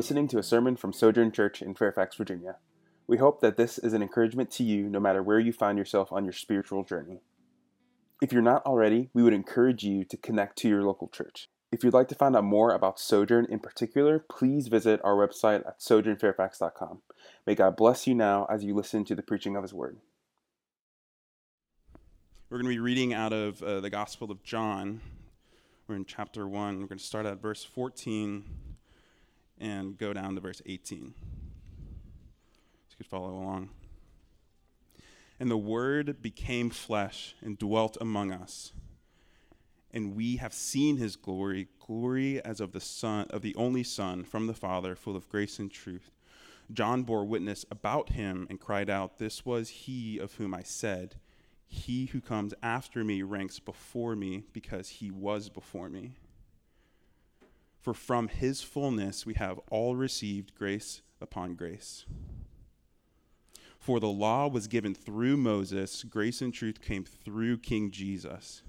listening to a sermon from Sojourn Church in Fairfax, Virginia. We hope that this is an encouragement to you no matter where you find yourself on your spiritual journey. If you're not already, we would encourage you to connect to your local church. If you'd like to find out more about Sojourn in particular, please visit our website at sojournfairfax.com. May God bless you now as you listen to the preaching of His Word. We're going to be reading out of uh, the Gospel of John. We're in chapter 1. We're going to start at verse 14 and go down to verse 18. So you could follow along. And the Word became flesh and dwelt among us. And we have seen his glory, glory as of the Son, of the only Son from the Father, full of grace and truth. John bore witness about him and cried out, This was he of whom I said, He who comes after me ranks before me, because he was before me. For from his fullness we have all received grace upon grace. For the law was given through Moses, grace and truth came through King Jesus.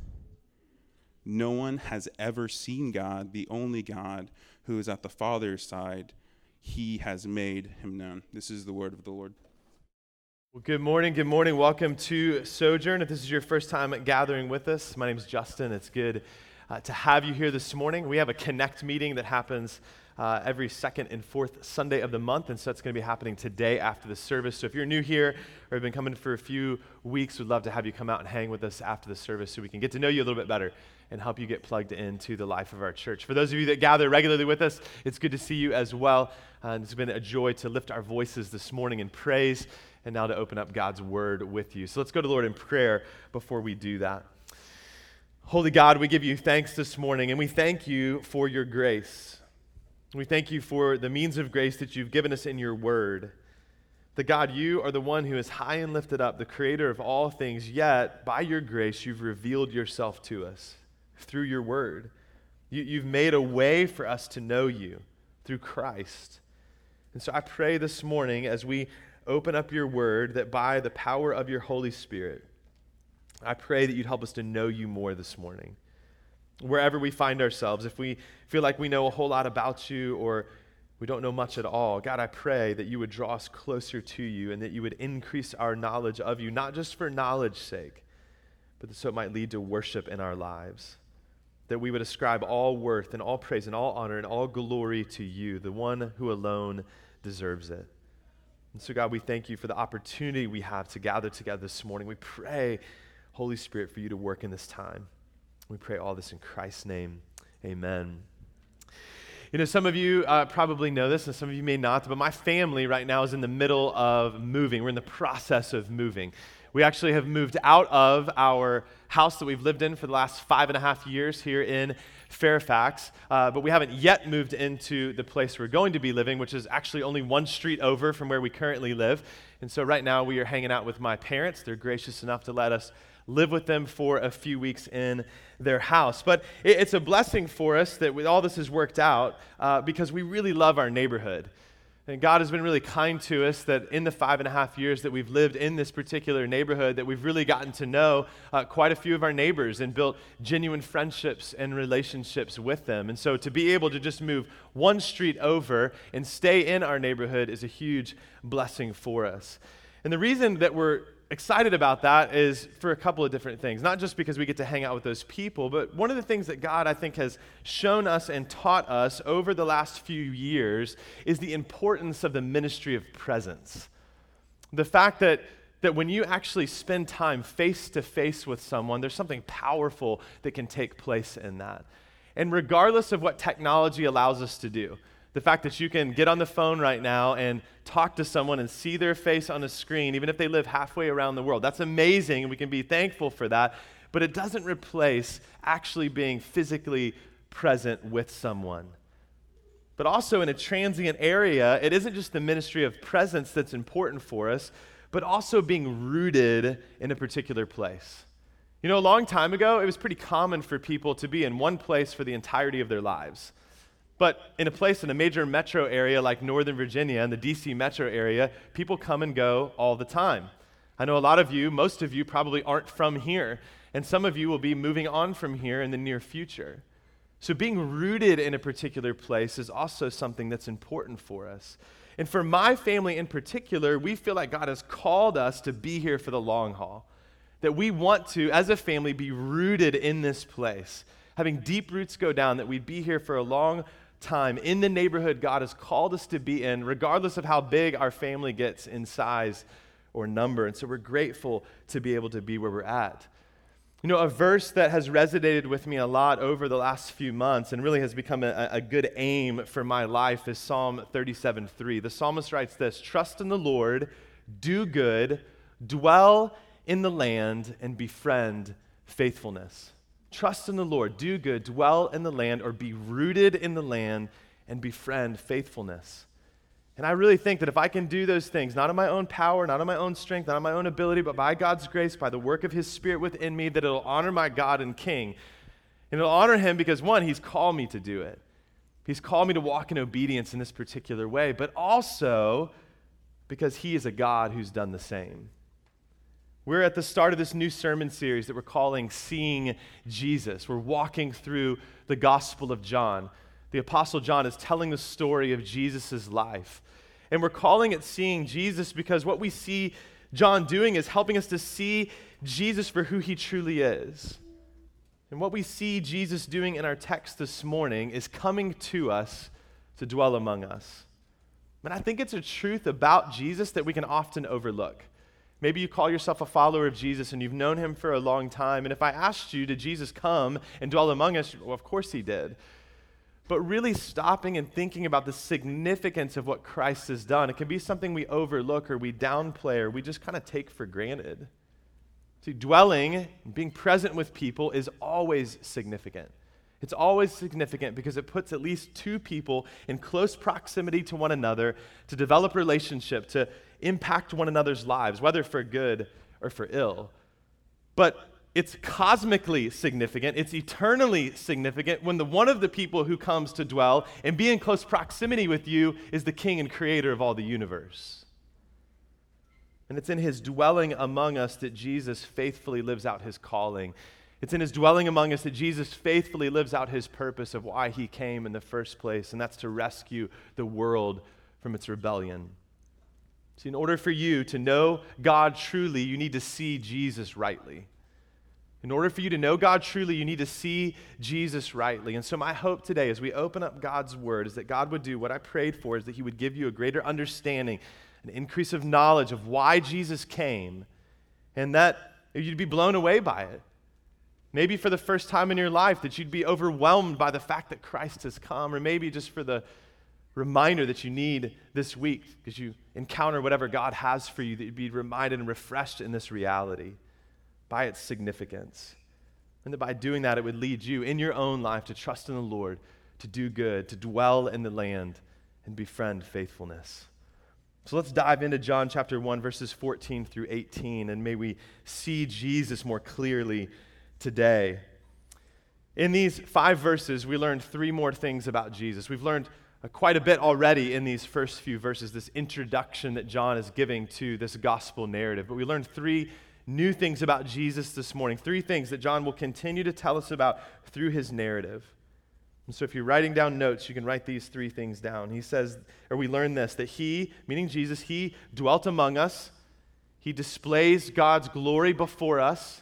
No one has ever seen God, the only God who is at the Father's side. He has made him known. This is the word of the Lord. Well, good morning. Good morning. Welcome to Sojourn. If this is your first time gathering with us, my name is Justin. It's good uh, to have you here this morning. We have a Connect meeting that happens uh, every second and fourth Sunday of the month, and so it's going to be happening today after the service. So if you're new here or have been coming for a few weeks, we'd love to have you come out and hang with us after the service so we can get to know you a little bit better and help you get plugged into the life of our church. For those of you that gather regularly with us, it's good to see you as well. Uh, it's been a joy to lift our voices this morning in praise and now to open up God's word with you. So let's go to the Lord in prayer before we do that. Holy God, we give you thanks this morning, and we thank you for your grace. We thank you for the means of grace that you've given us in your word. That God, you are the one who is high and lifted up, the creator of all things, yet by your grace, you've revealed yourself to us through your word. You, have made a way for us to know you through Christ. And so I pray this morning as we open up your word that by the power of your Holy Spirit, I pray that you'd help us to know you more this morning. Wherever we find ourselves, if we feel like we know a whole lot about you or we don't know much at all, God, I pray that you would draw us closer to you and that you would increase our knowledge of you, not just for knowledge's sake, but so it might lead to worship in our lives. That we would ascribe all worth and all praise and all honor and all glory to you, the one who alone deserves it. And so, God, we thank you for the opportunity we have to gather together this morning. We pray Holy Spirit, for you to work in this time. We pray all this in Christ's name. Amen. You know, some of you uh, probably know this, and some of you may not, but my family right now is in the middle of moving. We're in the process of moving. We actually have moved out of our house that we've lived in for the last five and a half years here in Fairfax, uh, but we haven't yet moved into the place we're going to be living, which is actually only one street over from where we currently live. And so right now we are hanging out with my parents. They're gracious enough to let us live with them for a few weeks in their house. But it, it's a blessing for us that all this has worked out uh, because we really love our neighborhood. And God has been really kind to us that in the five and a half years that we've lived in this particular neighborhood, that we've really gotten to know uh, quite a few of our neighbors and built genuine friendships and relationships with them. And so to be able to just move one street over and stay in our neighborhood is a huge blessing for us. And the reason that we're excited about that is for a couple of different things. Not just because we get to hang out with those people, but one of the things that God, I think, has shown us and taught us over the last few years is the importance of the ministry of presence. The fact that that when you actually spend time face to face with someone, there's something powerful that can take place in that. And regardless of what technology allows us to do, the fact that you can get on the phone right now and talk to someone and see their face on a screen, even if they live halfway around the world. That's amazing, and we can be thankful for that. But it doesn't replace actually being physically present with someone. But also in a transient area, it isn't just the ministry of presence that's important for us, but also being rooted in a particular place. You know, a long time ago, it was pretty common for people to be in one place for the entirety of their lives. But in a place in a major metro area like Northern Virginia and the DC metro area, people come and go all the time. I know a lot of you, most of you probably aren't from here, and some of you will be moving on from here in the near future. So, being rooted in a particular place is also something that's important for us. And for my family in particular, we feel like God has called us to be here for the long haul. That we want to, as a family, be rooted in this place, having deep roots go down, that we'd be here for a long time in the neighborhood God has called us to be in, regardless of how big our family gets in size or number. And so we're grateful to be able to be where we're at. You know, a verse that has resonated with me a lot over the last few months and really has become a, a good aim for my life is Psalm 37 3. The psalmist writes this Trust in the Lord, do good, dwell in the land, and befriend faithfulness. Trust in the Lord, do good, dwell in the land, or be rooted in the land and befriend faithfulness. And I really think that if I can do those things, not on my own power, not on my own strength, not on my own ability, but by God's grace, by the work of His Spirit within me, that it'll honor my God and King. And it'll honor Him because, one, He's called me to do it. He's called me to walk in obedience in this particular way, but also because He is a God who's done the same. We're at the start of this new sermon series that we're calling Seeing Jesus. We're walking through the Gospel of John the Apostle John is telling the story of Jesus' life. And we're calling it seeing Jesus because what we see John doing is helping us to see Jesus for who he truly is. And what we see Jesus doing in our text this morning is coming to us to dwell among us. And I think it's a truth about Jesus that we can often overlook. Maybe you call yourself a follower of Jesus and you've known him for a long time. And if I asked you, did Jesus come and dwell among us? Well, of course he did but really stopping and thinking about the significance of what Christ has done. It can be something we overlook or we downplay or we just kind of take for granted. See, dwelling, being present with people is always significant. It's always significant because it puts at least two people in close proximity to one another to develop relationship, to impact one another's lives, whether for good or for ill. But it's cosmically significant, it's eternally significant when the one of the people who comes to dwell and be in close proximity with you is the king and creator of all the universe. And it's in his dwelling among us that Jesus faithfully lives out his calling. It's in his dwelling among us that Jesus faithfully lives out his purpose of why he came in the first place, and that's to rescue the world from its rebellion. See, in order for you to know God truly, you need to see Jesus rightly. In order for you to know God truly, you need to see Jesus rightly. And so, my hope today, as we open up God's word, is that God would do what I prayed for, is that He would give you a greater understanding, an increase of knowledge of why Jesus came, and that you'd be blown away by it. Maybe for the first time in your life, that you'd be overwhelmed by the fact that Christ has come, or maybe just for the reminder that you need this week because you encounter whatever God has for you, that you'd be reminded and refreshed in this reality by its significance. And that by doing that, it would lead you in your own life to trust in the Lord, to do good, to dwell in the land, and befriend faithfulness. So let's dive into John chapter 1, verses 14 through 18, and may we see Jesus more clearly today. In these five verses, we learned three more things about Jesus. We've learned Uh, quite a bit already in these first few verses, this introduction that John is giving to this gospel narrative. But we learned three new things about Jesus this morning. Three things that John will continue to tell us about through his narrative. And so if you're writing down notes, you can write these three things down. He says, or we learn this, that he, meaning Jesus, he dwelt among us, he displays God's glory before us,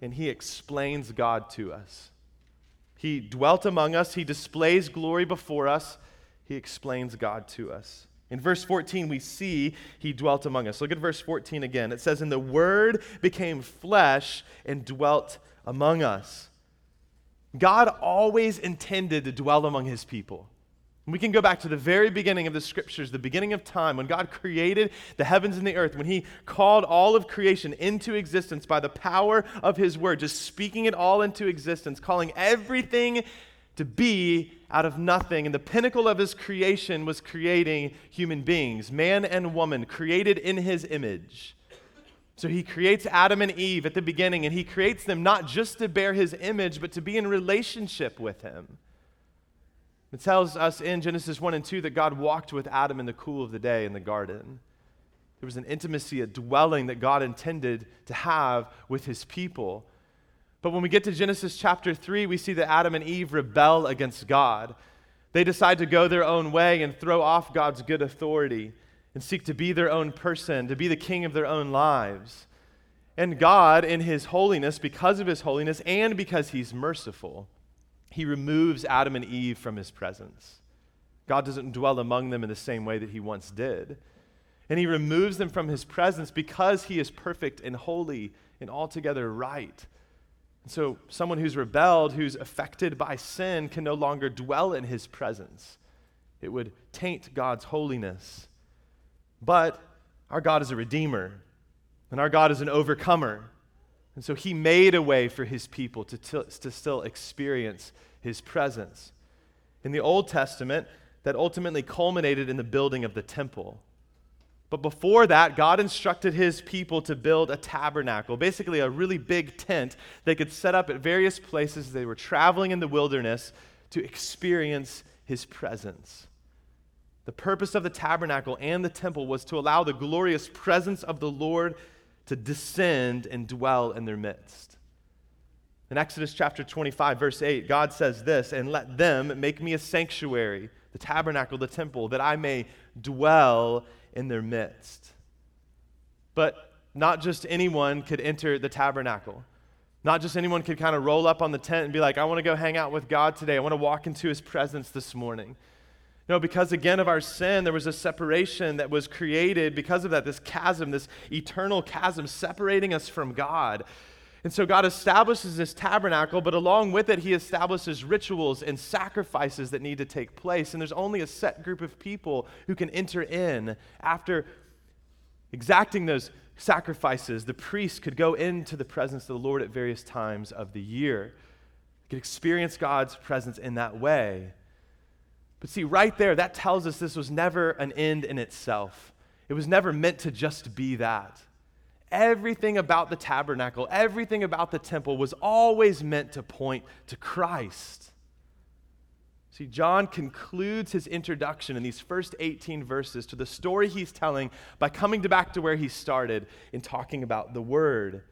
and he explains God to us. He dwelt among us, he displays glory before us, he explains God to us. In verse 14, we see he dwelt among us. Look at verse 14 again. It says, And the Word became flesh and dwelt among us. God always intended to dwell among his people. We can go back to the very beginning of the scriptures, the beginning of time, when God created the heavens and the earth, when He called all of creation into existence by the power of His word, just speaking it all into existence, calling everything to be out of nothing. And the pinnacle of his creation was creating human beings, man and woman, created in his image. So he creates Adam and Eve at the beginning, and he creates them not just to bear his image, but to be in relationship with him. It tells us in Genesis 1 and 2 that God walked with Adam in the cool of the day in the garden. There was an intimacy, a dwelling that God intended to have with his people. But when we get to Genesis chapter 3, we see that Adam and Eve rebel against God. They decide to go their own way and throw off God's good authority and seek to be their own person, to be the king of their own lives. And God, in his holiness, because of his holiness and because he's merciful, he removes Adam and Eve from his presence. God doesn't dwell among them in the same way that he once did. And he removes them from his presence because he is perfect and holy and altogether right. And so, someone who's rebelled, who's affected by sin, can no longer dwell in his presence. It would taint God's holiness. But our God is a redeemer, and our God is an overcomer. And so he made a way for his people to, t- to still experience his presence. In the Old Testament, that ultimately culminated in the building of the temple. But before that, God instructed his people to build a tabernacle, basically a really big tent they could set up at various places they were traveling in the wilderness to experience his presence. The purpose of the tabernacle and the temple was to allow the glorious presence of the Lord to descend and dwell in their midst. In Exodus chapter 25, verse 8, God says this, and let them make me a sanctuary, the tabernacle, the temple, that I may dwell in their midst. But not just anyone could enter the tabernacle. Not just anyone could kind of roll up on the tent and be like, I want to go hang out with God today. I want to walk into his presence this morning. No, because again of our sin, there was a separation that was created because of that, this chasm, this eternal chasm separating us from God. And so God establishes this tabernacle, but along with it, he establishes rituals and sacrifices that need to take place. And there's only a set group of people who can enter in. After exacting those sacrifices, the priest could go into the presence of the Lord at various times of the year, could experience God's presence in that way. But see, right there, that tells us this was never an end in itself. It was never meant to just be that. Everything about the tabernacle, everything about the temple was always meant to point to Christ. See, John concludes his introduction in these first 18 verses to the story he's telling by coming back to where he started in talking about the Word.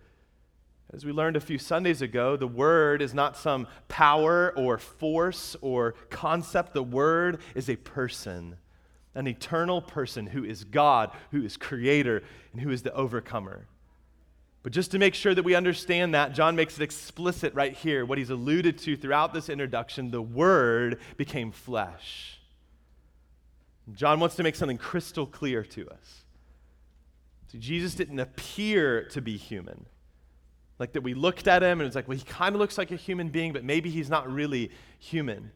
As we learned a few Sundays ago, the Word is not some power or force or concept. The Word is a person, an eternal person who is God, who is creator, and who is the overcomer. But just to make sure that we understand that, John makes it explicit right here, what he's alluded to throughout this introduction the Word became flesh. John wants to make something crystal clear to us. See, Jesus didn't appear to be human. Like that we looked at him and it's like, well, he kind of looks like a human being, but maybe he's not really human.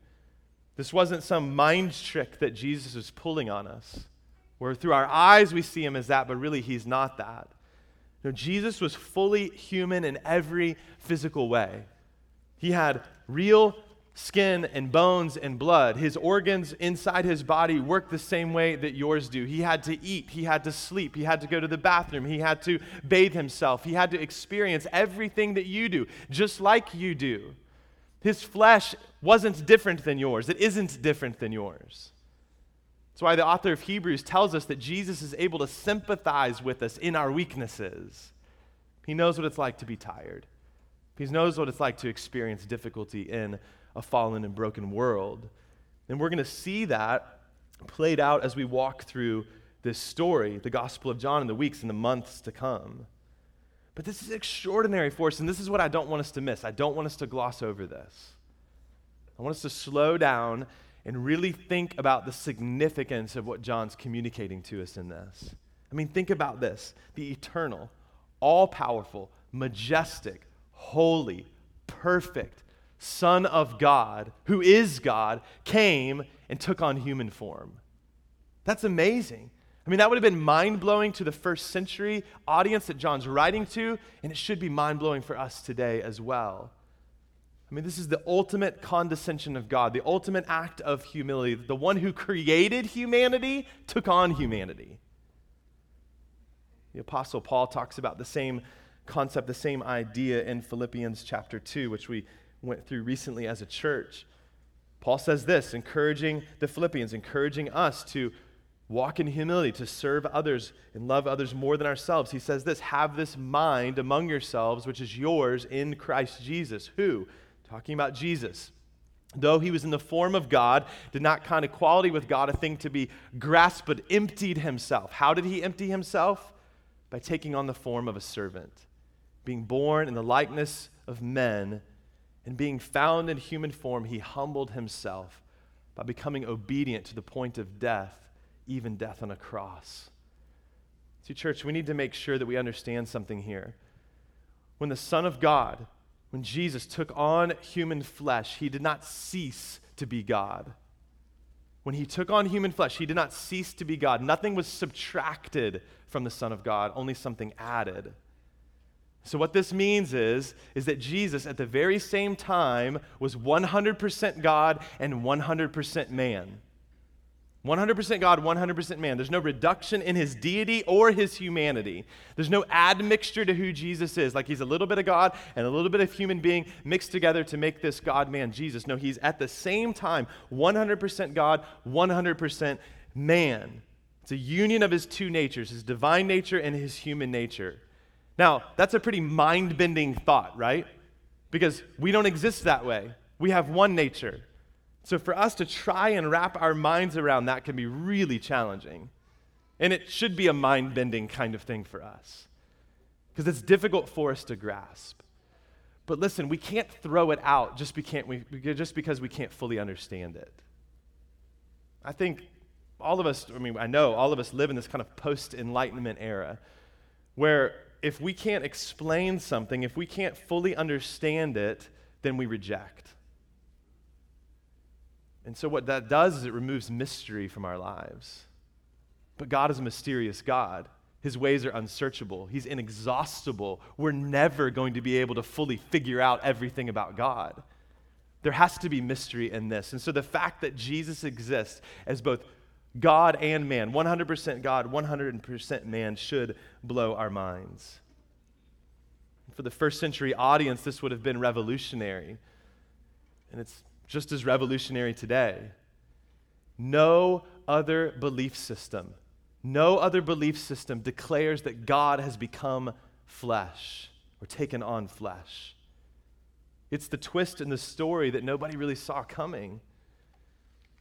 This wasn't some mind trick that Jesus was pulling on us, where through our eyes we see him as that, but really he's not that. No, Jesus was fully human in every physical way. He had real skin and bones and blood. His organs inside his body worked the same way that yours do. He had to eat, he had to sleep, he had to go to the bathroom, he had to bathe himself, he had to experience everything that you do, just like you do. His flesh wasn't different than yours, it isn't different than yours. That's why the author of Hebrews tells us that Jesus is able to sympathize with us in our weaknesses. He knows what it's like to be tired. He knows what it's like to experience difficulty in a fallen and broken world. And we're going to see that played out as we walk through this story, the Gospel of John, in the weeks and the months to come. But this is extraordinary for us, and this is what I don't want us to miss. I don't want us to gloss over this. I want us to slow down and really think about the significance of what John's communicating to us in this. I mean, think about this the eternal, all powerful, majestic, holy, perfect, Son of God, who is God, came and took on human form. That's amazing. I mean, that would have been mind blowing to the first century audience that John's writing to, and it should be mind blowing for us today as well. I mean, this is the ultimate condescension of God, the ultimate act of humility. The one who created humanity took on humanity. The Apostle Paul talks about the same concept, the same idea in Philippians chapter 2, which we went through recently as a church. Paul says this, encouraging the Philippians, encouraging us to walk in humility, to serve others and love others more than ourselves. He says this have this mind among yourselves, which is yours in Christ Jesus. Who? Talking about Jesus. Though he was in the form of God, did not count equality with God a thing to be grasped, but emptied himself. How did he empty himself? By taking on the form of a servant, being born in the likeness of men, and being found in human form, he humbled himself by becoming obedient to the point of death even death on a cross. See, church, we need to make sure that we understand something here. When the Son of God, when Jesus took on human flesh, he did not cease to be God. When he took on human flesh, he did not cease to be God. Nothing was subtracted from the Son of God, only something added. So what this means is is that Jesus at the very same time was 100% God and 100% man. 100% God, 100% man. There's no reduction in his deity or his humanity. There's no admixture to who Jesus is, like he's a little bit of God and a little bit of human being mixed together to make this God man Jesus. No, he's at the same time 100% God, 100% man. It's a union of his two natures, his divine nature and his human nature. Now, that's a pretty mind bending thought, right? Because we don't exist that way. We have one nature. So, for us to try and wrap our minds around that can be really challenging. And it should be a mind bending kind of thing for us because it's difficult for us to grasp. But listen, we can't throw it out just, we, just because we can't fully understand it. I think all of us, I mean, I know all of us live in this kind of post enlightenment era where if we can't explain something, if we can't fully understand it, then we reject. And so, what that does is it removes mystery from our lives. But God is a mysterious God. His ways are unsearchable. He's inexhaustible. We're never going to be able to fully figure out everything about God. There has to be mystery in this. And so, the fact that Jesus exists as both God and man, 100% God, 100% man, should blow our minds. For the first century audience, this would have been revolutionary. And it's just as revolutionary today. No other belief system, no other belief system declares that God has become flesh or taken on flesh. It's the twist in the story that nobody really saw coming.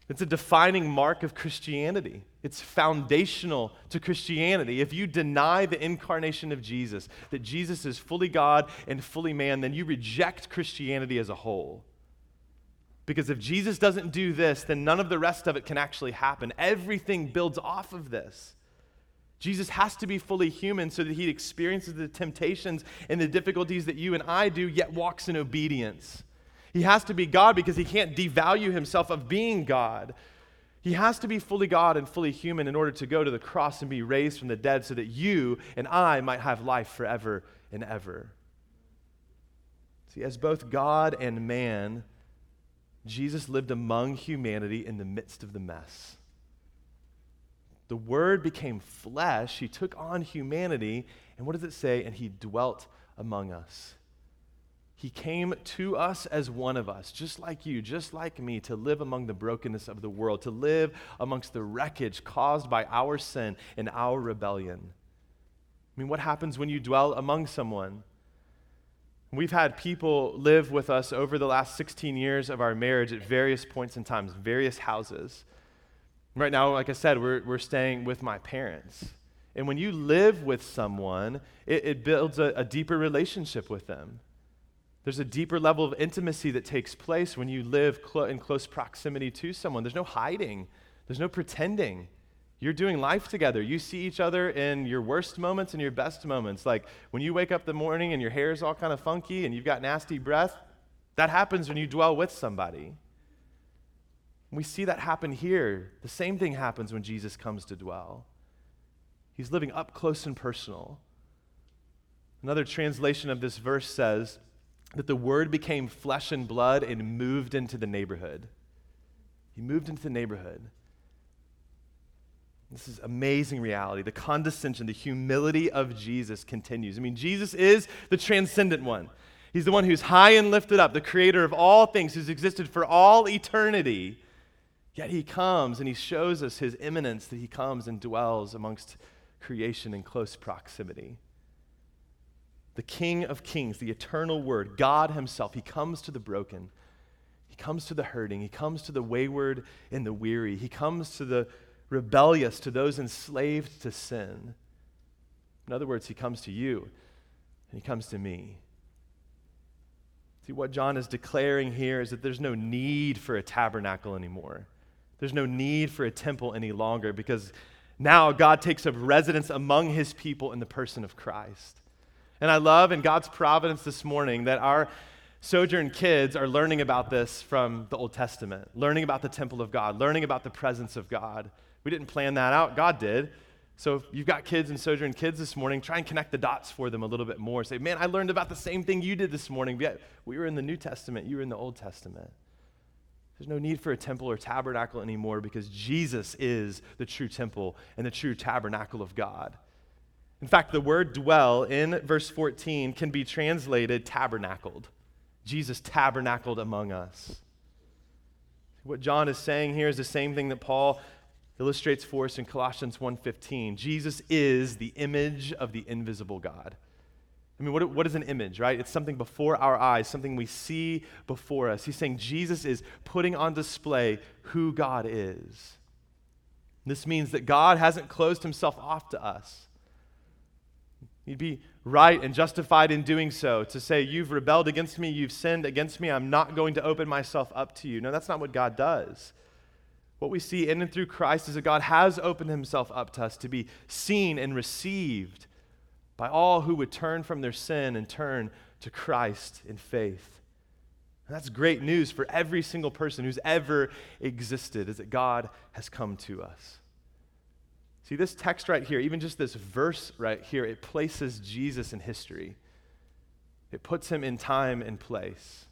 It's a defining mark of Christianity. It's foundational to Christianity. If you deny the incarnation of Jesus, that Jesus is fully God and fully man, then you reject Christianity as a whole. Because if Jesus doesn't do this, then none of the rest of it can actually happen. Everything builds off of this. Jesus has to be fully human so that he experiences the temptations and the difficulties that you and I do, yet walks in obedience. He has to be God because he can't devalue himself of being God. He has to be fully God and fully human in order to go to the cross and be raised from the dead so that you and I might have life forever and ever. See, as both God and man, Jesus lived among humanity in the midst of the mess. The Word became flesh. He took on humanity. And what does it say? And He dwelt among us. He came to us as one of us, just like you, just like me, to live among the brokenness of the world, to live amongst the wreckage caused by our sin and our rebellion. I mean, what happens when you dwell among someone? We've had people live with us over the last 16 years of our marriage at various points in times, various houses. Right now, like I said, we're, we're staying with my parents. And when you live with someone, it, it builds a, a deeper relationship with them. There's a deeper level of intimacy that takes place when you live clo- in close proximity to someone. There's no hiding, there's no pretending. You're doing life together. You see each other in your worst moments and your best moments. Like when you wake up the morning and your hair is all kind of funky and you've got nasty breath, that happens when you dwell with somebody. We see that happen here. The same thing happens when Jesus comes to dwell. He's living up close and personal. Another translation of this verse says that the word became flesh and blood and moved into the neighborhood. He moved into the neighborhood. This is amazing reality. The condescension, the humility of Jesus continues. I mean, Jesus is the transcendent one. He's the one who's high and lifted up, the creator of all things, who's existed for all eternity. Yet he comes and he shows us his immanence that he comes and dwells amongst creation in close proximity. The King of Kings, the eternal Word, God Himself, He comes to the broken. He comes to the hurting. He comes to the wayward and the weary. He comes to the rebellious, to those enslaved to sin. In other words, He comes to you and He comes to me. See, what John is declaring here is that there's no need for a tabernacle anymore. There's no need for a temple any longer because now God takes up residence among his people in the person of Christ. And I love in God's providence this morning that our Sojourn kids are learning about this from the Old Testament, learning about the temple of God, learning about the presence of God. We didn't plan that out, God did. So if you've got kids and Sojourn kids this morning, try and connect the dots for them a little bit more. Say, man, I learned about the same thing you did this morning, yet we were in the New Testament, you were in the Old Testament. There's no need for a temple or tabernacle anymore because Jesus is the true temple and the true tabernacle of God. In fact, the word dwell in verse 14 can be translated tabernacled. Jesus tabernacled among us. What John is saying here is the same thing that Paul illustrates for us in Colossians 1:15. Jesus is the image of the invisible God. I mean, what, what is an image, right? It's something before our eyes, something we see before us. He's saying Jesus is putting on display who God is. This means that God hasn't closed himself off to us. He'd be right and justified in doing so to say, You've rebelled against me, you've sinned against me, I'm not going to open myself up to you. No, that's not what God does. What we see in and through Christ is that God has opened himself up to us to be seen and received by all who would turn from their sin and turn to Christ in faith. And that's great news for every single person who's ever existed, is that God has come to us. See, this text right here, even just this verse right here, it places Jesus in history. It puts him in time and place.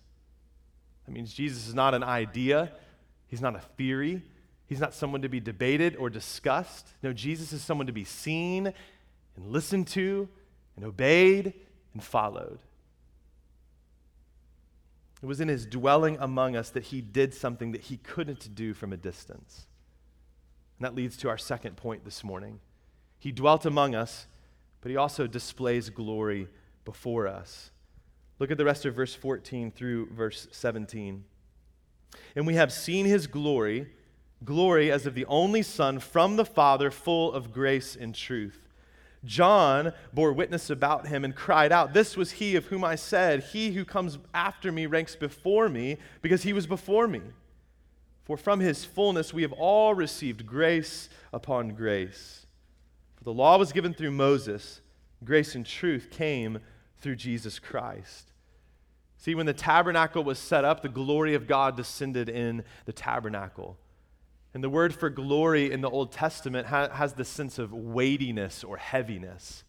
That means Jesus is not an idea, he's not a theory, he's not someone to be debated or discussed. No, Jesus is someone to be seen and listened to and obeyed and followed. It was in his dwelling among us that he did something that he couldn't do from a distance. And that leads to our second point this morning. He dwelt among us, but he also displays glory before us. Look at the rest of verse 14 through verse 17. And we have seen his glory, glory as of the only Son from the Father, full of grace and truth. John bore witness about him and cried out, This was he of whom I said, He who comes after me ranks before me, because he was before me. For from his fullness we have all received grace upon grace. For the law was given through Moses, grace and truth came through Jesus Christ. See, when the tabernacle was set up, the glory of God descended in the tabernacle. And the word for glory in the Old Testament ha- has the sense of weightiness or heaviness.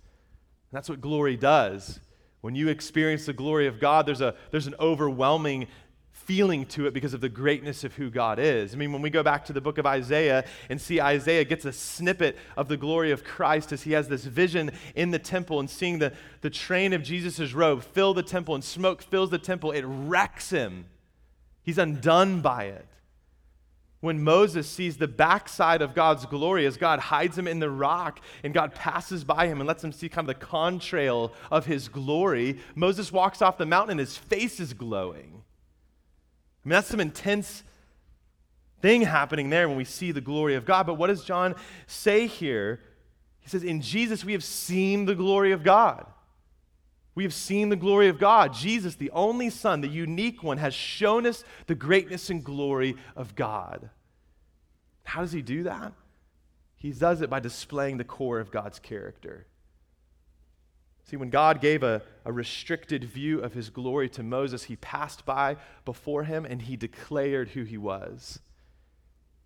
And that's what glory does. When you experience the glory of God, there's, a, there's an overwhelming feeling to it because of the greatness of who God is. I mean, when we go back to the book of Isaiah and see Isaiah gets a snippet of the glory of Christ as he has this vision in the temple and seeing the, the train of Jesus' robe fill the temple and smoke fills the temple, it wrecks him. He's undone by it when Moses sees the backside of God's glory as God hides him in the rock and God passes by him and lets him see kind of the contrail of his glory, Moses walks off the mountain and his face is glowing. I mean, that's some intense thing happening there when we see the glory of God. But what does John say here? He says, In Jesus, we have seen the glory of God. We have seen the glory of God. Jesus, the only Son, the unique one, has shown us the greatness and glory of God. How does he do that? He does it by displaying the core of God's character. See, when God gave a, a restricted view of his glory to Moses, he passed by before him and he declared who he was.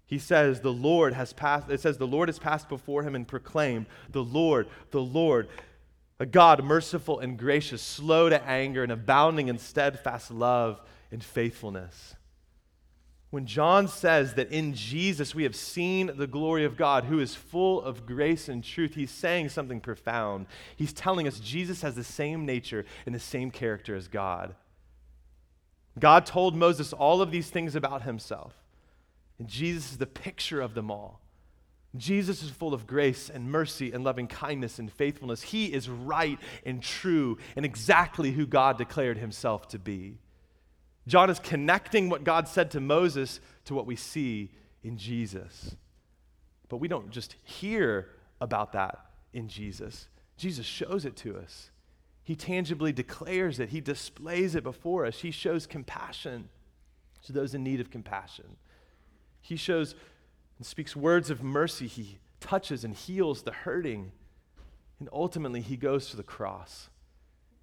He says, The Lord has passed, it says, the Lord has passed before him and proclaimed, The Lord, the Lord a God merciful and gracious, slow to anger, and abounding in steadfast love and faithfulness. When John says that in Jesus we have seen the glory of God, who is full of grace and truth, he's saying something profound. He's telling us Jesus has the same nature and the same character as God. God told Moses all of these things about himself. And Jesus is the picture of them all. Jesus is full of grace and mercy and loving kindness and faithfulness. He is right and true and exactly who God declared himself to be. John is connecting what God said to Moses to what we see in Jesus. But we don't just hear about that in Jesus, Jesus shows it to us. He tangibly declares it, He displays it before us. He shows compassion to those in need of compassion. He shows and speaks words of mercy. He touches and heals the hurting. And ultimately, He goes to the cross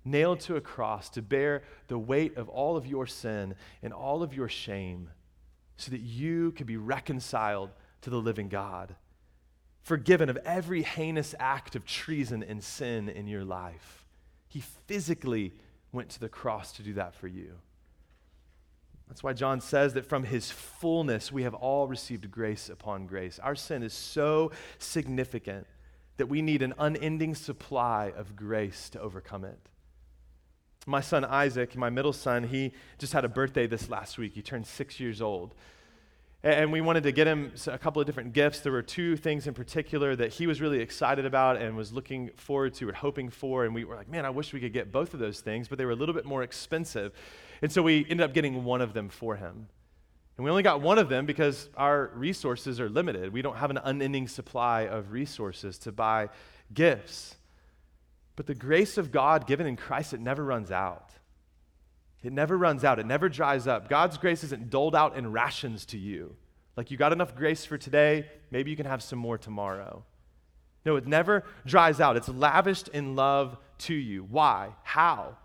nailed to a cross to bear the weight of all of your sin and all of your shame so that you could be reconciled to the living God, forgiven of every heinous act of treason and sin in your life. He physically went to the cross to do that for you. That's why John says that from his fullness we have all received grace upon grace. Our sin is so significant that we need an unending supply of grace to overcome it. My son Isaac, my middle son, he just had a birthday this last week. He turned six years old. And we wanted to get him a couple of different gifts. There were two things in particular that he was really excited about and was looking forward to or hoping for. And we were like, man, I wish we could get both of those things, but they were a little bit more expensive. And so we ended up getting one of them for him. And we only got one of them because our resources are limited. We don't have an unending supply of resources to buy gifts. But the grace of God given in Christ, it never runs out. It never runs out, it never dries up. God's grace isn't doled out in rations to you. Like you got enough grace for today, maybe you can have some more tomorrow. No, it never dries out. It's lavished in love to you. Why? How?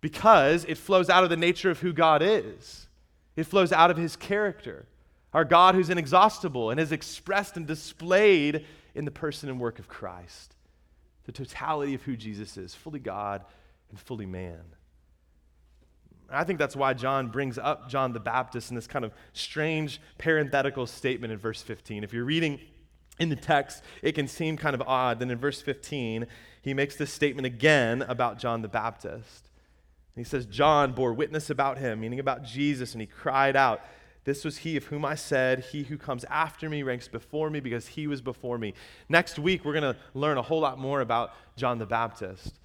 Because it flows out of the nature of who God is, it flows out of his character. Our God who's inexhaustible and is expressed and displayed in the person and work of Christ the totality of who Jesus is, fully God and fully man. I think that's why John brings up John the Baptist in this kind of strange parenthetical statement in verse 15. If you're reading in the text, it can seem kind of odd. Then in verse 15, he makes this statement again about John the Baptist. he says, John bore witness about him, meaning about Jesus, and he cried out, this was he of whom I said, He who comes after me ranks before me because he was before me. Next week, we're going to learn a whole lot more about John the Baptist.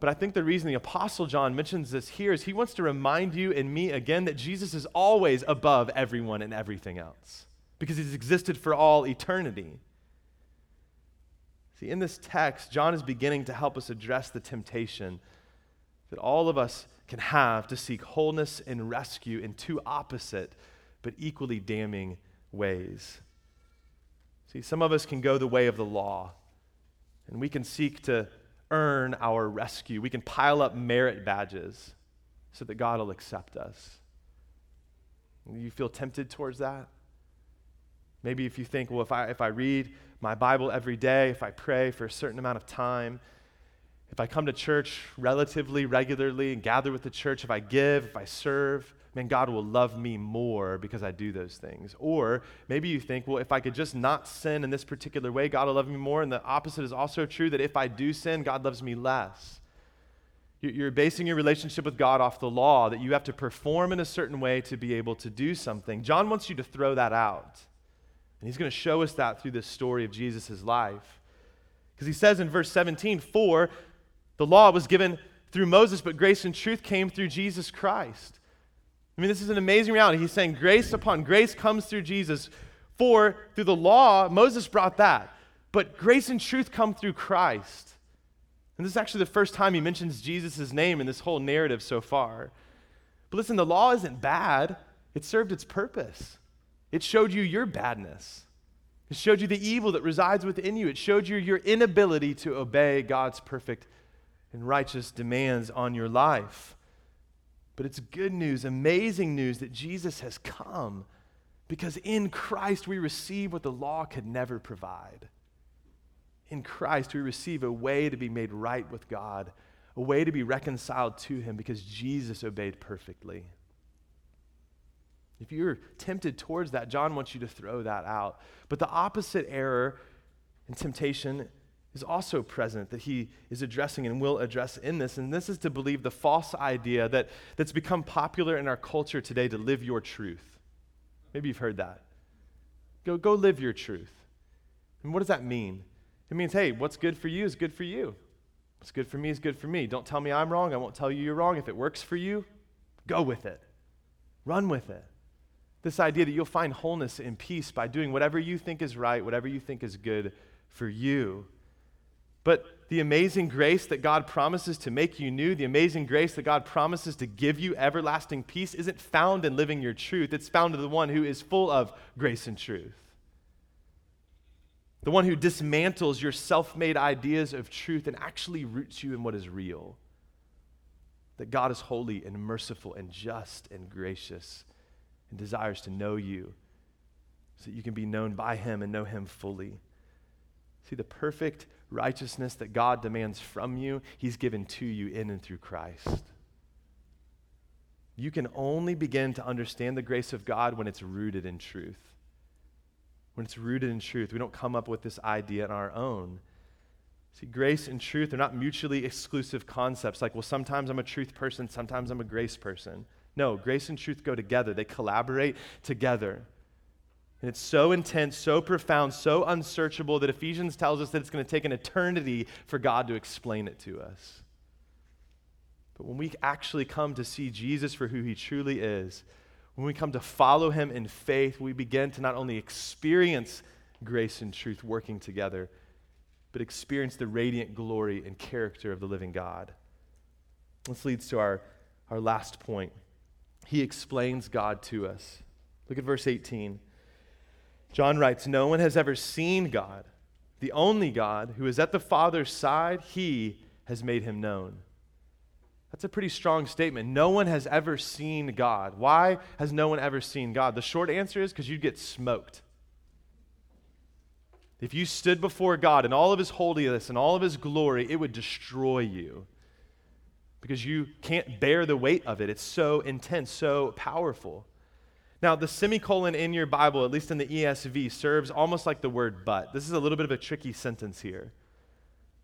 But I think the reason the Apostle John mentions this here is he wants to remind you and me again that Jesus is always above everyone and everything else because he's existed for all eternity. See, in this text, John is beginning to help us address the temptation that all of us can have to seek wholeness and rescue in two opposite but equally damning ways. See, some of us can go the way of the law, and we can seek to earn our rescue. We can pile up merit badges so that God will accept us. You feel tempted towards that? Maybe if you think, well, if I, if I read my Bible every day, if I pray for a certain amount of time, if I come to church relatively regularly and gather with the church, if I give, if I serve, man, God will love me more because I do those things. Or maybe you think, well, if I could just not sin in this particular way, God will love me more. And the opposite is also true that if I do sin, God loves me less. You're basing your relationship with God off the law, that you have to perform in a certain way to be able to do something. John wants you to throw that out. And he's going to show us that through this story of Jesus' life. Because he says in verse 17, For the law was given through Moses, but grace and truth came through Jesus Christ. I mean, this is an amazing reality. He's saying grace upon grace comes through Jesus. For through the law, Moses brought that. But grace and truth come through Christ. And this is actually the first time he mentions Jesus' name in this whole narrative so far. But listen, the law isn't bad, it served its purpose. It showed you your badness, it showed you the evil that resides within you, it showed you your inability to obey God's perfect and righteous demands on your life. But it's good news, amazing news that Jesus has come because in Christ we receive what the law could never provide. In Christ we receive a way to be made right with God, a way to be reconciled to Him because Jesus obeyed perfectly. If you're tempted towards that, John wants you to throw that out. But the opposite error and temptation is also present that he is addressing and will address in this. And this is to believe the false idea that, that's become popular in our culture today to live your truth. Maybe you've heard that. Go, go live your truth. And what does that mean? It means, hey, what's good for you is good for you. What's good for me is good for me. Don't tell me I'm wrong. I won't tell you you're wrong. If it works for you, go with it. Run with it. This idea that you'll find wholeness and peace by doing whatever you think is right, whatever you think is good for you. But the amazing grace that God promises to make you new, the amazing grace that God promises to give you everlasting peace, isn't found in living your truth. It's found in the one who is full of grace and truth. The one who dismantles your self made ideas of truth and actually roots you in what is real. That God is holy and merciful and just and gracious and desires to know you so that you can be known by Him and know Him fully. See, the perfect righteousness that God demands from you, He's given to you in and through Christ. You can only begin to understand the grace of God when it's rooted in truth. When it's rooted in truth, we don't come up with this idea on our own. See, grace and truth are not mutually exclusive concepts like, well, sometimes I'm a truth person, sometimes I'm a grace person. No, grace and truth go together, they collaborate together. And it's so intense, so profound, so unsearchable that Ephesians tells us that it's going to take an eternity for God to explain it to us. But when we actually come to see Jesus for who he truly is, when we come to follow him in faith, we begin to not only experience grace and truth working together, but experience the radiant glory and character of the living God. This leads to our, our last point. He explains God to us. Look at verse 18. John writes, No one has ever seen God. The only God who is at the Father's side, he has made him known. That's a pretty strong statement. No one has ever seen God. Why has no one ever seen God? The short answer is because you'd get smoked. If you stood before God in all of his holiness and all of his glory, it would destroy you because you can't bear the weight of it. It's so intense, so powerful. Now, the semicolon in your Bible, at least in the ESV, serves almost like the word but. This is a little bit of a tricky sentence here.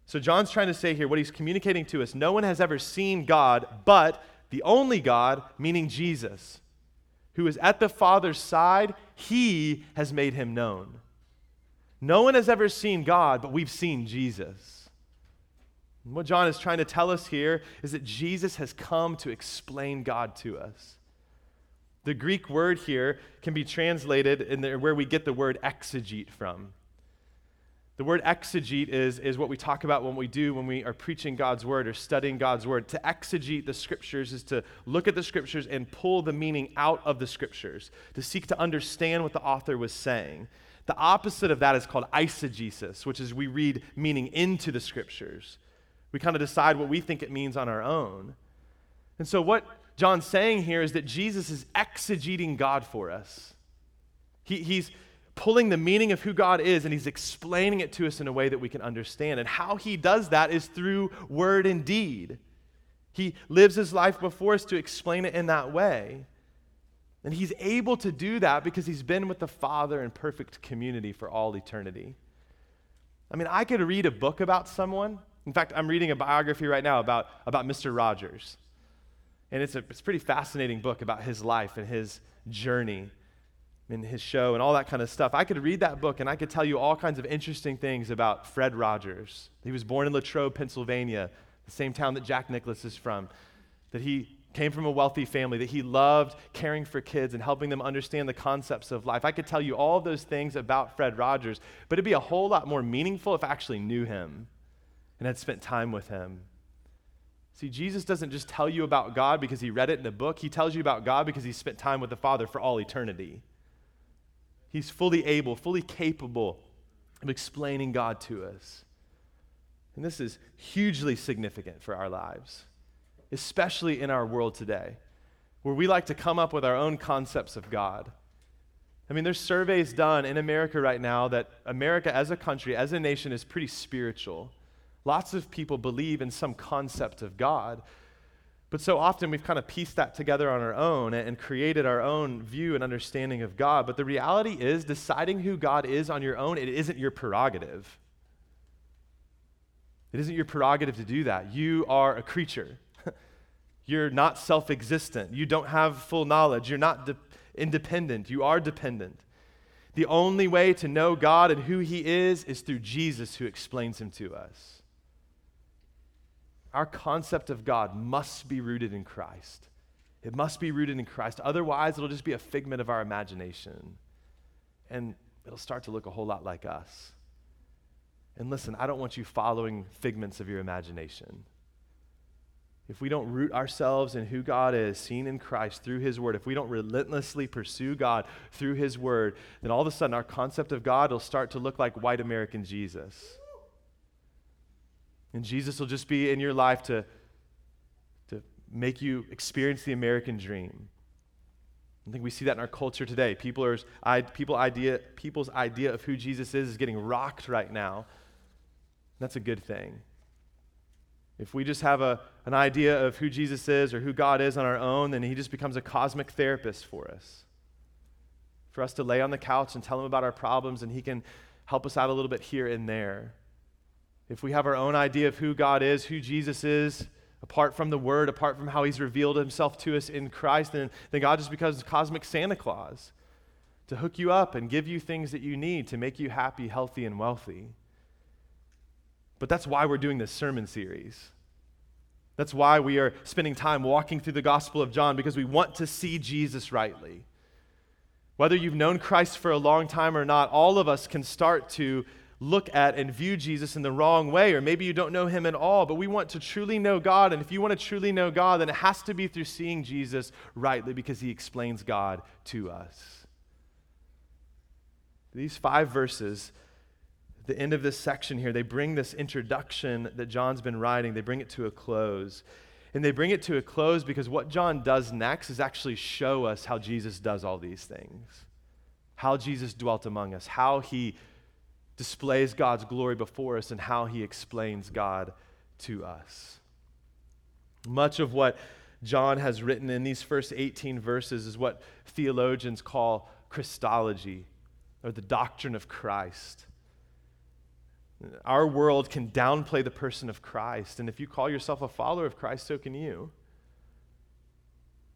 So, John's trying to say here what he's communicating to us no one has ever seen God, but the only God, meaning Jesus, who is at the Father's side, he has made him known. No one has ever seen God, but we've seen Jesus. And what John is trying to tell us here is that Jesus has come to explain God to us. The Greek word here can be translated in the, where we get the word exegete from. The word exegete is, is what we talk about when we do when we are preaching God's word or studying God's word. To exegete the scriptures is to look at the scriptures and pull the meaning out of the scriptures, to seek to understand what the author was saying. The opposite of that is called eisegesis, which is we read meaning into the scriptures. We kind of decide what we think it means on our own. And so, what John's saying here is that Jesus is exegeting God for us. He, he's pulling the meaning of who God is and he's explaining it to us in a way that we can understand. And how he does that is through word and deed. He lives his life before us to explain it in that way. And he's able to do that because he's been with the Father in perfect community for all eternity. I mean, I could read a book about someone. In fact, I'm reading a biography right now about, about Mr. Rogers. And it's a, it's a pretty fascinating book about his life and his journey and his show and all that kind of stuff. I could read that book and I could tell you all kinds of interesting things about Fred Rogers. He was born in Latrobe, Pennsylvania, the same town that Jack Nicklaus is from. That he came from a wealthy family, that he loved caring for kids and helping them understand the concepts of life. I could tell you all those things about Fred Rogers, but it'd be a whole lot more meaningful if I actually knew him and had spent time with him See, Jesus doesn't just tell you about God because he read it in a book, he tells you about God because he spent time with the Father for all eternity. He's fully able, fully capable of explaining God to us. And this is hugely significant for our lives, especially in our world today, where we like to come up with our own concepts of God. I mean, there's surveys done in America right now that America as a country, as a nation, is pretty spiritual. Lots of people believe in some concept of God. But so often we've kind of pieced that together on our own and created our own view and understanding of God. But the reality is, deciding who God is on your own, it isn't your prerogative. It isn't your prerogative to do that. You are a creature. You're not self existent. You don't have full knowledge. You're not de- independent. You are dependent. The only way to know God and who He is is through Jesus who explains Him to us. Our concept of God must be rooted in Christ. It must be rooted in Christ. Otherwise, it'll just be a figment of our imagination. And it'll start to look a whole lot like us. And listen, I don't want you following figments of your imagination. If we don't root ourselves in who God is, seen in Christ through His Word, if we don't relentlessly pursue God through His Word, then all of a sudden our concept of God will start to look like white American Jesus. And Jesus will just be in your life to, to make you experience the American dream. I think we see that in our culture today. People are, people idea, people's idea of who Jesus is is getting rocked right now. That's a good thing. If we just have a, an idea of who Jesus is or who God is on our own, then he just becomes a cosmic therapist for us. For us to lay on the couch and tell him about our problems, and he can help us out a little bit here and there. If we have our own idea of who God is, who Jesus is, apart from the Word, apart from how He's revealed Himself to us in Christ, then, then God just becomes cosmic Santa Claus to hook you up and give you things that you need to make you happy, healthy, and wealthy. But that's why we're doing this sermon series. That's why we are spending time walking through the Gospel of John, because we want to see Jesus rightly. Whether you've known Christ for a long time or not, all of us can start to look at and view Jesus in the wrong way, or maybe you don't know him at all, but we want to truly know God. And if you want to truly know God, then it has to be through seeing Jesus rightly because he explains God to us. These five verses, the end of this section here, they bring this introduction that John's been writing, they bring it to a close. And they bring it to a close because what John does next is actually show us how Jesus does all these things. How Jesus dwelt among us, how he displays God's glory before us and how he explains God to us. Much of what John has written in these first 18 verses is what theologians call Christology, or the doctrine of Christ. Our world can downplay the person of Christ, and if you call yourself a follower of Christ, so can you.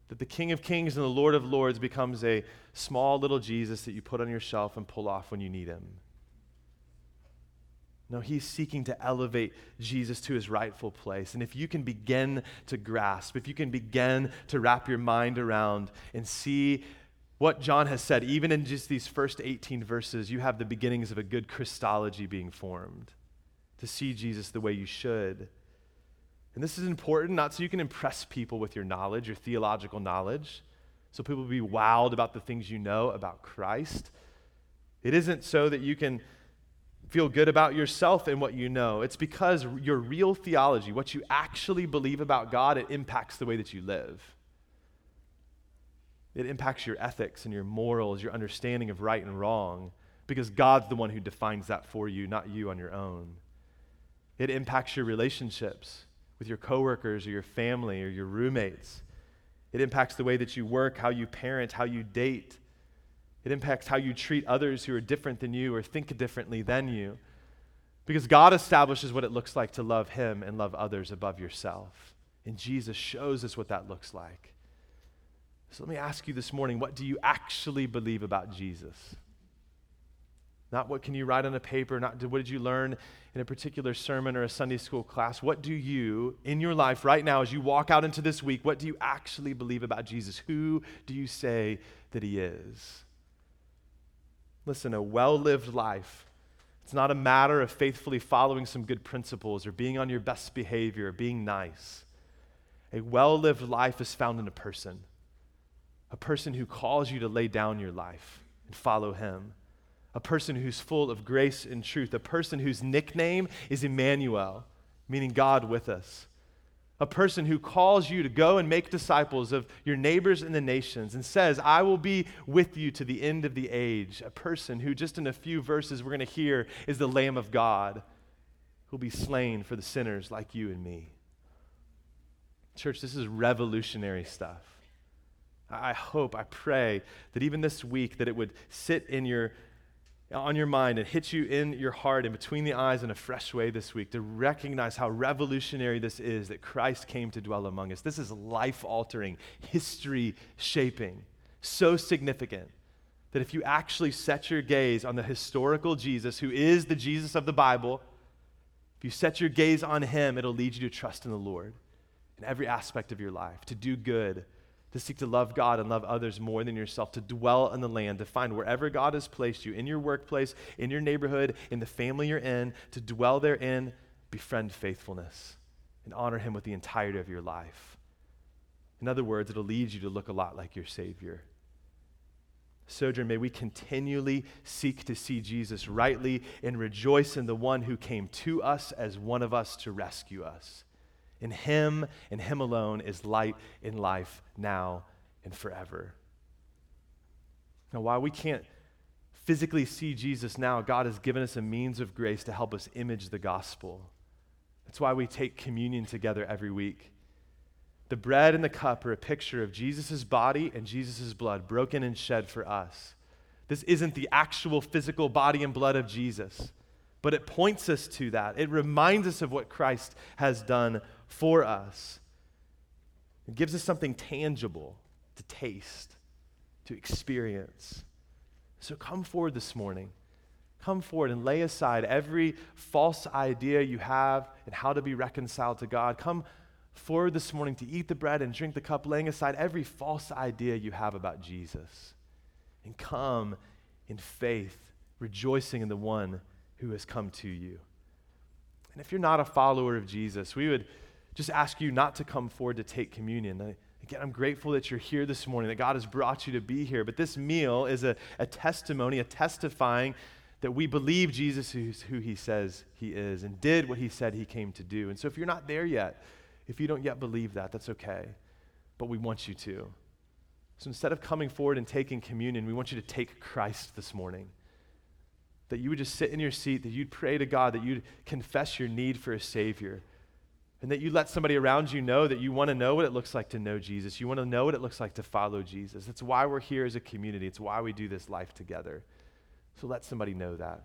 That the King of Kings and the Lord of Lords becomes a small little Jesus that you put on your shelf and pull off when you need him. No, he's seeking to elevate Jesus to his rightful place. And if you can begin to grasp, if you can begin to wrap your mind around and see what John has said, even in just these first 18 verses, you have the beginnings of a good Christology being formed to see Jesus the way you should. And this is important, not so you can impress people with your knowledge, your theological knowledge, so people will be wowed about the things you know about Christ. It isn't so that you can feel good about yourself and what you know. It's because your real theology, what you actually believe about God, it impacts the way that you live. It impacts your ethics and your morals, your understanding of right and wrong, because God's the one who defines that for you, not you on your own. It impacts your relationships with your coworkers or your family or your roommates. It impacts the way that you work, how you parent, how you date it impacts how you treat others who are different than you or think differently than you. Because God establishes what it looks like to love Him and love others above yourself. And Jesus shows us what that looks like. So let me ask you this morning what do you actually believe about Jesus? Not what can you write on a paper, not what did you learn in a particular sermon or a Sunday school class. What do you, in your life right now, as you walk out into this week, what do you actually believe about Jesus? Who do you say that He is? Listen, a well lived life. It's not a matter of faithfully following some good principles or being on your best behavior or being nice. A well lived life is found in a person, a person who calls you to lay down your life and follow him, a person who's full of grace and truth, a person whose nickname is Emmanuel, meaning God with us, a person who calls you to go and make disciples of your neighbors and the nations and says, I will be with you to the end of the age. A person who, just in a few verses we're going to hear, is the Lamb of God who'll be slain for the sinners like you and me. Church, this is revolutionary stuff. I hope, I pray that even this week that it would sit in your on your mind and hit you in your heart and between the eyes in a fresh way this week to recognize how revolutionary this is that Christ came to dwell among us. This is life altering, history shaping, so significant that if you actually set your gaze on the historical Jesus, who is the Jesus of the Bible, if you set your gaze on him, it'll lead you to trust in the Lord in every aspect of your life, to do good, to seek to love God and love others more than yourself, to dwell in the land, to find wherever God has placed you, in your workplace, in your neighborhood, in the family you're in, to dwell therein, befriend faithfulness, and honor him with the entirety of your life. In other words, it'll lead you to look a lot like your Savior. Sojourn, may we continually seek to see Jesus rightly and rejoice in the one who came to us as one of us to rescue us. In Him and Him alone is light in life now and forever. Now, while we can't physically see Jesus now, God has given us a means of grace to help us image the gospel. That's why we take communion together every week. The bread and the cup are a picture of Jesus' body and Jesus' blood broken and shed for us. This isn't the actual physical body and blood of Jesus, but it points us to that. It reminds us of what Christ has done for us. It gives us something tangible to taste, to experience. So come forward this morning. Come forward and lay aside every false idea you have and how to be reconciled to God. Come forward this morning to eat the bread and drink the cup, laying aside every false idea you have about Jesus. And come in faith, rejoicing in the one who has come to you. And if you're not a follower of Jesus, we would just ask you not to come forward to take communion. Again, I'm grateful that you're here this morning, that God has brought you to be here. But this meal is a, a testimony, a testifying that we believe Jesus is who he says he is and did what he said he came to do. And so if you're not there yet, if you don't yet believe that, that's okay. But we want you to. So instead of coming forward and taking communion, we want you to take Christ this morning. That you would just sit in your seat, that you'd pray to God, that you'd confess your need for a Savior, and that you let somebody around you know that you want to know what it looks like to know Jesus. You want to know what it looks like to follow Jesus. That's why we're here as a community, it's why we do this life together. So let somebody know that.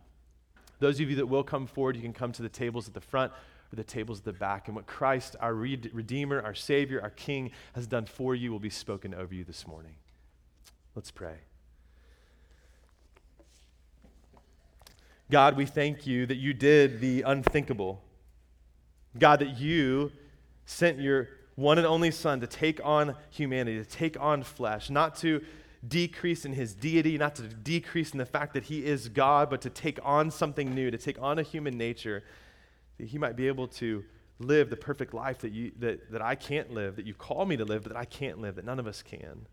Those of you that will come forward, you can come to the tables at the front or the tables at the back. And what Christ, our Redeemer, our Savior, our King, has done for you will be spoken over you this morning. Let's pray. God, we thank you that you did the unthinkable. God, that you sent your one and only Son to take on humanity, to take on flesh, not to decrease in his deity, not to decrease in the fact that he is God, but to take on something new, to take on a human nature that he might be able to live the perfect life that, you, that, that I can't live, that you call me to live, but that I can't live, that none of us can.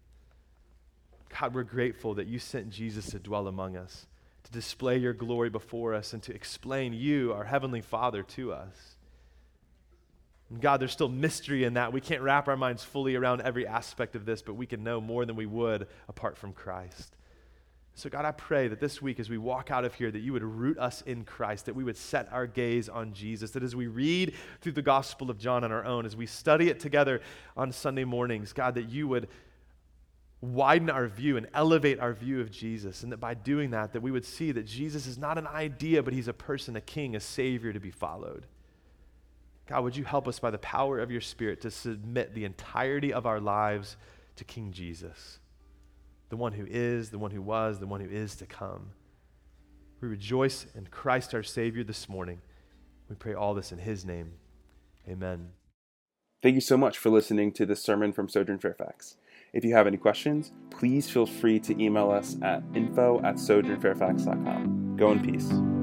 God, we're grateful that you sent Jesus to dwell among us, to display your glory before us, and to explain you, our Heavenly Father, to us. God, there's still mystery in that. We can't wrap our minds fully around every aspect of this, but we can know more than we would apart from Christ. So, God, I pray that this week, as we walk out of here, that you would root us in Christ, that we would set our gaze on Jesus, that as we read through the Gospel of John on our own, as we study it together on Sunday mornings, God, that you would widen our view and elevate our view of Jesus, and that by doing that, that we would see that Jesus is not an idea, but he's a person, a king, a savior to be followed. God, would you help us by the power of your Spirit to submit the entirety of our lives to King Jesus? the one who is, the one who was, the one who is to come. We rejoice in Christ our Savior this morning. We pray all this in His name. Amen. Thank you so much for listening to this sermon from Sojourn Fairfax. If you have any questions, please feel free to email us at info at sojournfairfax.com. Go in peace.